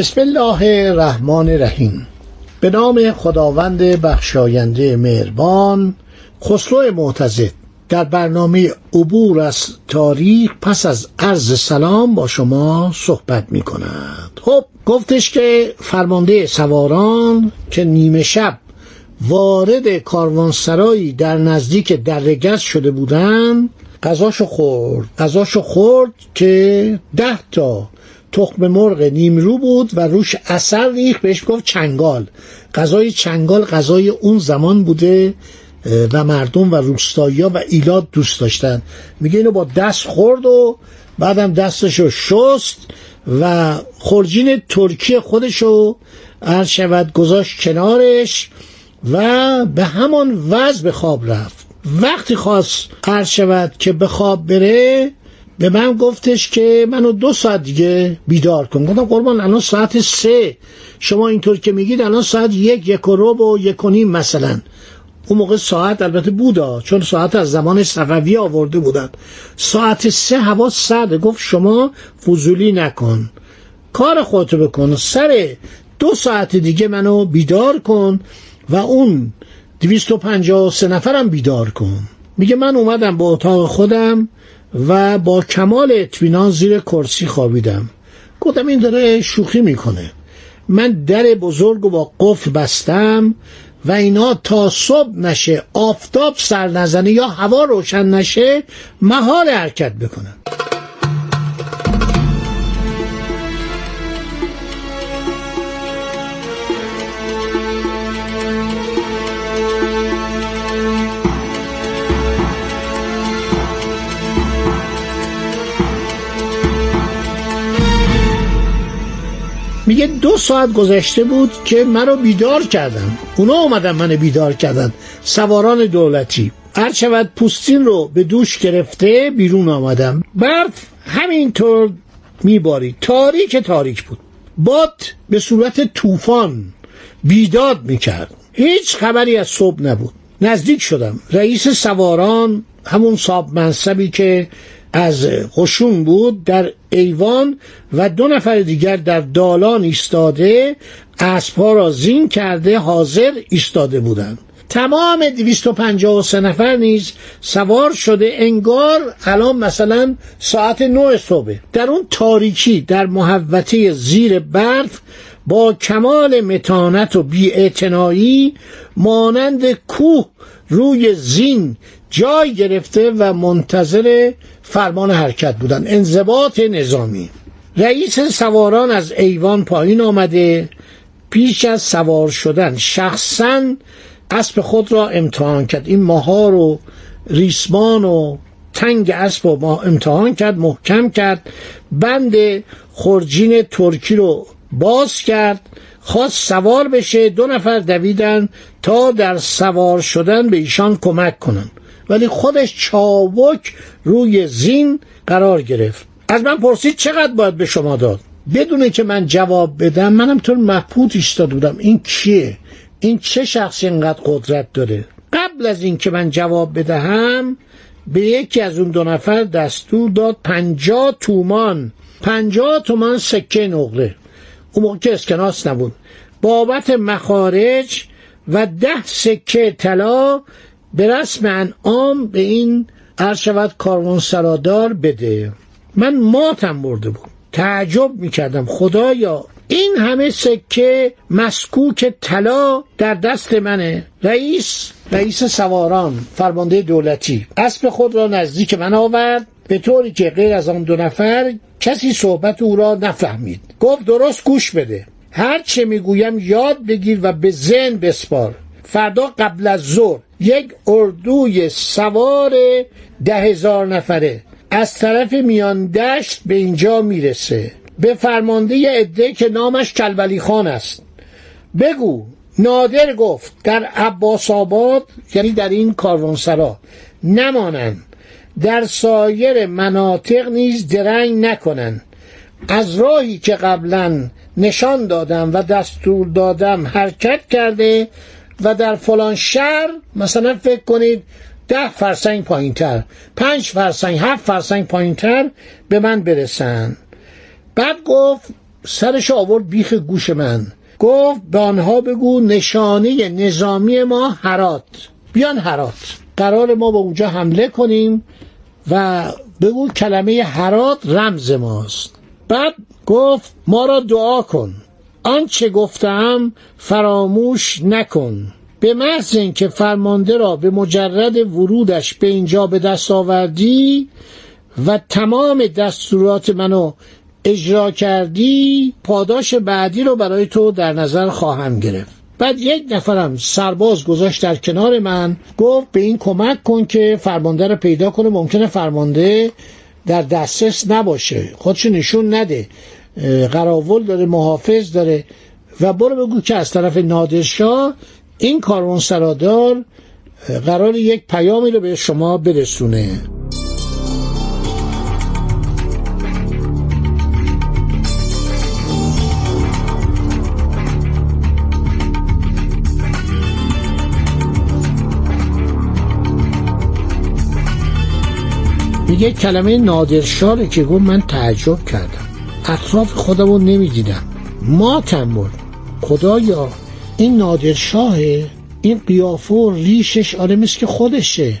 بسم الله الرحمن الرحیم. به نام خداوند بخشاینده مهربان خسرو معتزد. در برنامه عبور از تاریخ پس از عرض سلام با شما صحبت می کند. خب گفتش که فرمانده سواران که نیمه شب وارد کاروانسرایی در نزدیک درگز شده بودند غذاشو خورد. غذاشو خورد که ده تا تخم مرغ نیمرو بود و روش اثر ریخ بهش گفت چنگال. غذای چنگال غذای اون زمان بوده و مردم و روستایی و ایلاد دوست داشتن. میگه اینو با دست خورد و بعدم دستشو شست و خورجین ترکی خودشو هر شود گذاشت کنارش و به همان وضع به خواب رفت. وقتی خواست هر شود که به خواب بره به من گفتش که منو دو ساعت دیگه بیدار کن. گفتم قربان الان ساعت سه. شما اینطور که میگید الان ساعت یک یک و رب و یک و نیم مثلا. اون موقع ساعت البته بودا چون ساعت از زمان صفوی آورده بودن. ساعت سه هوا سرده. گفت شما فضولی نکن. کار خودتو بکن. سر دو ساعت دیگه منو بیدار کن و اون دویست و پنجاه سه نفرم بیدار کن. میگه من اومدم با اتاق خودم. و با کمال اطمینان زیر کرسی خوابیدم. گفتم این داره شوخی می‌کنه. من در بزرگ و با قفل بستم و اینا تا صبح نشه آفتاب سر نزنه یا هوا روشن نشه محال حرکت بکنن میگه دو ساعت گذشته بود که مرا بیدار کردن. اونا اومدن من بیدار کردن. سواران دولتی. هر شود پوستین رو به دوش گرفته بیرون آمدم. برف همینطور میبارید. تاریک تاریک بود. باد به صورت طوفان بیداد می‌کرد. هیچ خبری از صبح نبود. نزدیک شدم. رئیس سواران همون صاحب منصبی که از قشون بود در ایوان و دو نفر دیگر در دالان ایستاده اسبها را زین کرده حاضر ایستاده بودند. تمام 253 نفر نیز سوار شده انگار الان مثلا ساعت 9 صبح. در اون تاریکی در محوطه زیر برف با کمال متانت و بیاعتنایی مانند کوه روی زین جای گرفته و منتظر فرمان حرکت بودن. انضباط نظامی. رئیس سواران از ایوان پایین آمده. پیش از سوار شدن شخصا اسب خود را امتحان کرد. این ماهار و ریسمان و تنگ اسب رو ما امتحان کرد محکم کرد. بند خورجین ترکی رو باز کرد. خواست سوار بشه. دو نفر دویدن تا در سوار شدن به ایشان کمک کنن. ولی خودش چاوک روی زین قرار گرفت. از من پرسید چقدر باید به شما داد؟ بدونه که من جواب بدم منم طور محپوت ایستاده بودم. این کیه؟ این چه شخصی اینقدر قدرت داره؟ قبل از اینکه من جواب بدهم به یکی از اون دو نفر دستور داد پنجاه تومان پنجاه تومان سکه نقره. اون موقع که اسکناس نبود. بابت مخارج و ده سکه طلا به رسم انعام به این عرض شود کاروان سرادار بده. من ماتم برده بود. تعجب می‌کردم. خدایا این همه سکه مسکوک طلا در دست منه. رئیس رئیس سواران فرمانده دولتی. اسب خود را نزدیک من آورد. به طوری که غیر از آن دو نفر کسی صحبت او را نفهمید. گفت درست گوش بده. هر چه می‌گویم یاد بگیر و به ذهن بسپار. فردا قبل از ظهر یک اردوی سوار ده هزار نفره. از طرف میان دشت به اینجا می‌رسه. به فرمانده عده که نامش کلبلی خان است. بگو نادر گفت در عباس آباد یعنی در این کاروانسرا نمانند. در سایر مناطق نیز درنگ نکنند. از راهی که قبلا نشان دادم و دستور دادم حرکت کرده و در فلان شهر مثلا فکر کنید ده فرسنگ پایین تر پنج فرسنگ هفت فرسنگ پایین تر به من برسن. بعد گفت سرش آورد بیخ گوش من. گفت به آنها بگو نشانه نظامی ما هرات. بیان هرات. قرار ما به اونجا حمله کنیم و بگو کلمه هرات رمز ماست. بعد گفت ما را دعا کن. آنچه گفتم فراموش نکن. به محض اینکه فرمانده را به مجرد ورودش به اینجا به دست آوردی و تمام دستورات منو اجرا کردی پاداش بعدی رو برای تو در نظر خواهم گرفت. بعد یک نفرم سرباز گذاشت در کنار من گفت به این کمک کن که فرمانده رو پیدا کنه. ممکنه فرمانده در دسترس نباشه. خودش نشون نده. قراول داره محافظ داره. و برو بگو که از طرف نادرشاه این کاروان سرادار قرار یک پیامی رو به شما برسونه. میگه کلمه نادرشاه که گفت من تعجب کردم. اطراف خودم رو نمی‌دیدم ماتم بود خدایا این نادرشاهه این قیافه و ریشش آره مثل که خودشه.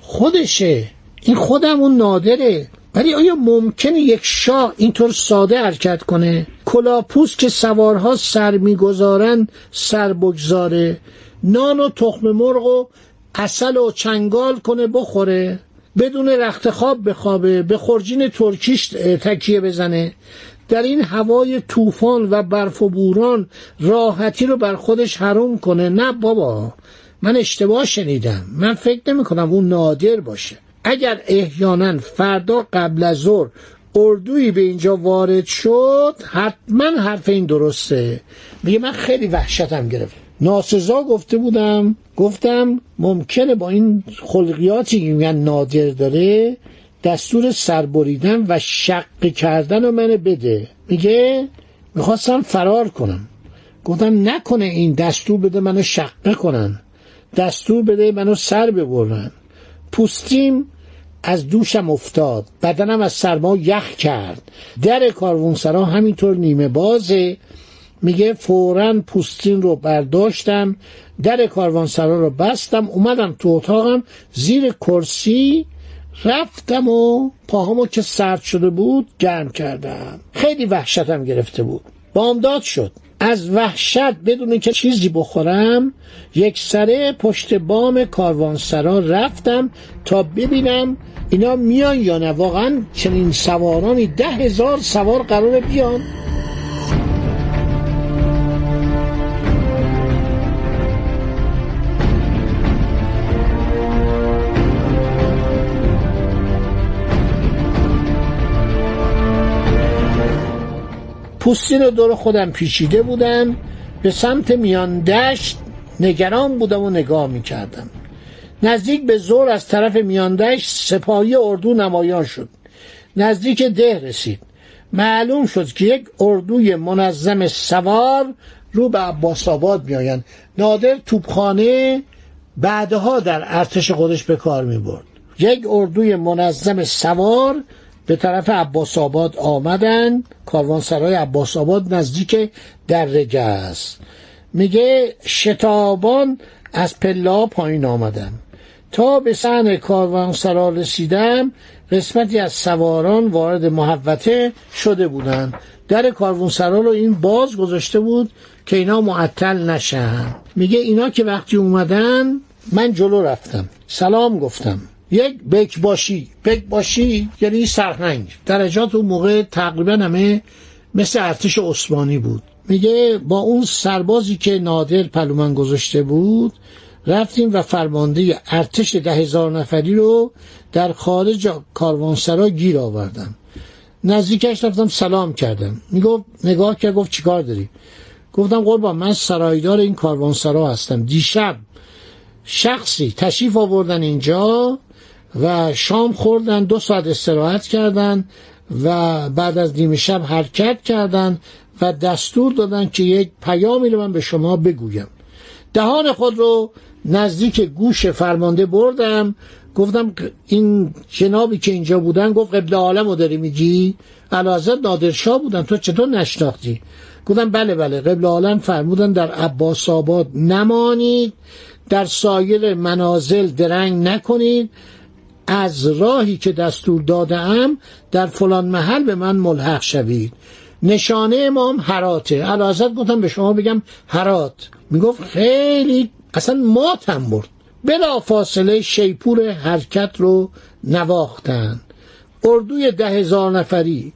خودشه. این خودم اون نادره. ولی آیا ممکنه یک شاه اینطور ساده حرکت کنه؟ کلاپوس که سوارها سر می‌گذارن سر بگذاره. نان و تخم مرغ و اصل و چنگال کنه بخوره. بدون رخت خواب بخوابه به خورجین ترکیش تکیه بزنه. در این هوای طوفان و برف و بوران راحتی رو بر خودش حروم کنه. نه بابا من اشتباه شنیدم. من فکر نمی کنم اون نادر باشه. اگر احیانا فردا قبل از ظهر اردویی به اینجا وارد شد حتما حرف این درسته. میگه من خیلی وحشتم گرفت. ناسزا گفته بودم. گفتم ممکنه با این خلقیاتی که میگن نادر داره دستور سربریدن و شق کردن رو منه بده. میگه؟ می‌خواستم فرار کنم. گفتم نکنه این دستور بده منو شقه کنن. دستور بده منو سر ببرن. پوستیم از دوشم افتاد. بدنم از سرما یخ کرد. در کاروانسرا همینطور نیمه بازه. میگه فورا پوستین رو برداشتم در کاروانسرا رو بستم اومدم تو اتاقم زیر کرسی رفتم و پاهامو که سرد شده بود گرم کردم. خیلی وحشتم گرفته بود. بامداد شد. از وحشت بدون که چیزی بخورم یک سره پشت بام کاروانسرا رفتم تا ببینم اینا میان یا نه. واقعا چنین سوارانی ده هزار سوار قرار بیان. پوستین رو دور خودم پیچیده بودم به سمت میان دشت نگران بودم و نگاه می‌کردم. نزدیک به زور از طرف میان دشت سپاهی اردو نمایان شد. نزدیک ده رسید. معلوم شد که یک اردوی منظم سوار رو به عباس آباد میآیند. نادر توپخانه بعدها در ارتش خودش به کار می برد یک اردوی منظم سوار به طرف عباس آباد آمدن. کاروانسرای عباس آباد نزدیک درجه است. میگه شتابان از پلا پایین آمدم تا به سن کاروانسرا رسیدم قسمتی از سواران وارد محوته شده بودند در کاروانسرا رو این باز گذاشته بود که اینا معطل نشن. میگه اینا که وقتی اومدن من جلو رفتم. سلام گفتم. یک بک باشی. بک باشی یعنی سرهنگ. درجات اون موقع تقریبا همه مثل ارتش عثمانی بود. میگه با اون سربازی که نادر پلومن گذاشته بود رفتیم و فرمانده ارتش ده هزار نفری رو در خارج کاروانسرا گیر آوردم نزدیکش رفتم سلام کردم. می‌گفت نگاه کرد گفت چیکار داری؟ گفتم قربان من سرایدار این کاروانسرا هستم. دیشب شخصی تشریف آوردن اینجا و شام خوردن دو ساعت استراحت کردن و بعد از نیمه شب حرکت کردن و دستور دادن که یک پیامی رو من به شما بگویم. دهان خود رو نزدیک گوش فرمانده بردم گفتم این جنابی که اینجا بودن گفت قبل عالم رو داری میگی؟ علازت نادرشاه بودن تو چطور نشناختی؟ گفتم بله بله قبل عالم فرمودن در عباس آباد نمانید در سایر منازل درنگ نکنید از راهی که دستور داده ام در فلان محل به من ملحق شوید. نشانه امام حراته. علازت گفتم به شما بگم حرات. می‌گفت خیلی اصلا ماتم برد. بلا فاصله شیپور حرکت رو نواختن. اردوی ده هزار نفری.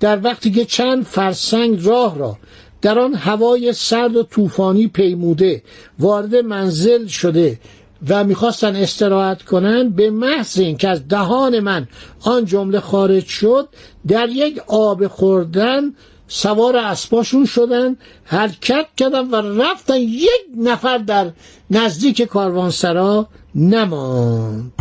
در وقتی که چند فرسنگ راه را در آن هوای سرد و طوفانی پیموده وارد منزل شده و می‌خواستن استراحت کنند به محض اینکه از دهان من آن جمله خارج شد در یک آب خوردن سوار اسباشون شدن حرکت کردن و رفتن یک نفر در نزدیک کاروانسرا نماند.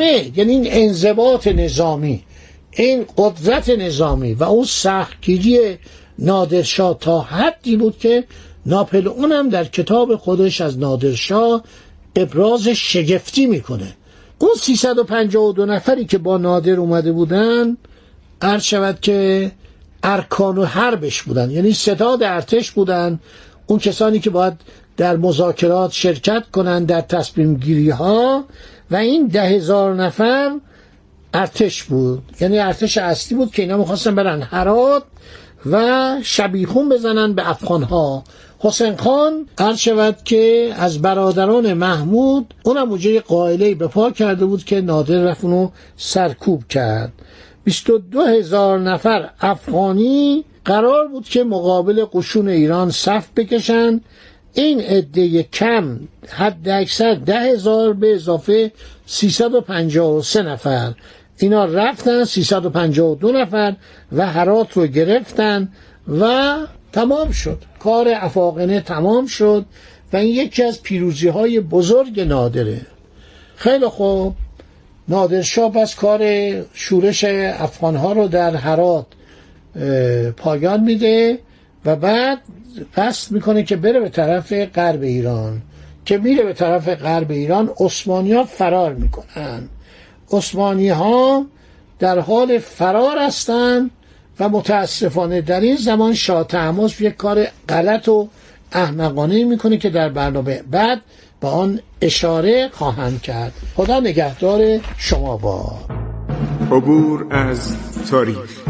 همه یعنی این انضباط نظامی این قدرت نظامی و اون سختگیری نادرشاه تا حدی بود که ناپل اونم در کتاب خودش از نادرشاه ابراز شگفتی می‌کنه. اون 352 نفری که با نادر اومده بودن عرض شود که ارکان و حربش بودن. یعنی ستاد ارتش بودن. اون کسانی که باید در مذاکرات شرکت کنند در تصمیم گیری ها و این ده هزار نفر ارتش بود. یعنی ارتش اصلی بود که اینا می‌خواستن برن هرات و شبیخون بزنن به افغان ها حسین خان هر شود که از برادران محمود اونم موجه قائله به پا کرده بود که نادر رفت اونو سرکوب کرد. 22 هزار نفر افغانی قرار بود که مقابل قشون ایران صف بکشند این عده کم حد اکثر ده هزار به اضافه 353 نفر. اینا رفتن 352 نفر و هرات رو گرفتن و تمام شد. کار افاقنه تمام شد و این یکی از پیروزی های بزرگ نادره. خیلی خوب. نادرشاه پس کار شورش افغانها رو در هرات پایان میده و بعد قصد می‌کنه که بره به طرف غرب ایران که میره به طرف غرب ایران عثمانی ها فرار می‌کنن. عثمانی ها در حال فرار هستند و متاسفانه در این زمان شاه تحماس یک کار غلط و احمقانه می‌کنه که در برنامه بعد به آن اشاره خواهند کرد. خدا نگهدار شما با عبور از تاریخ.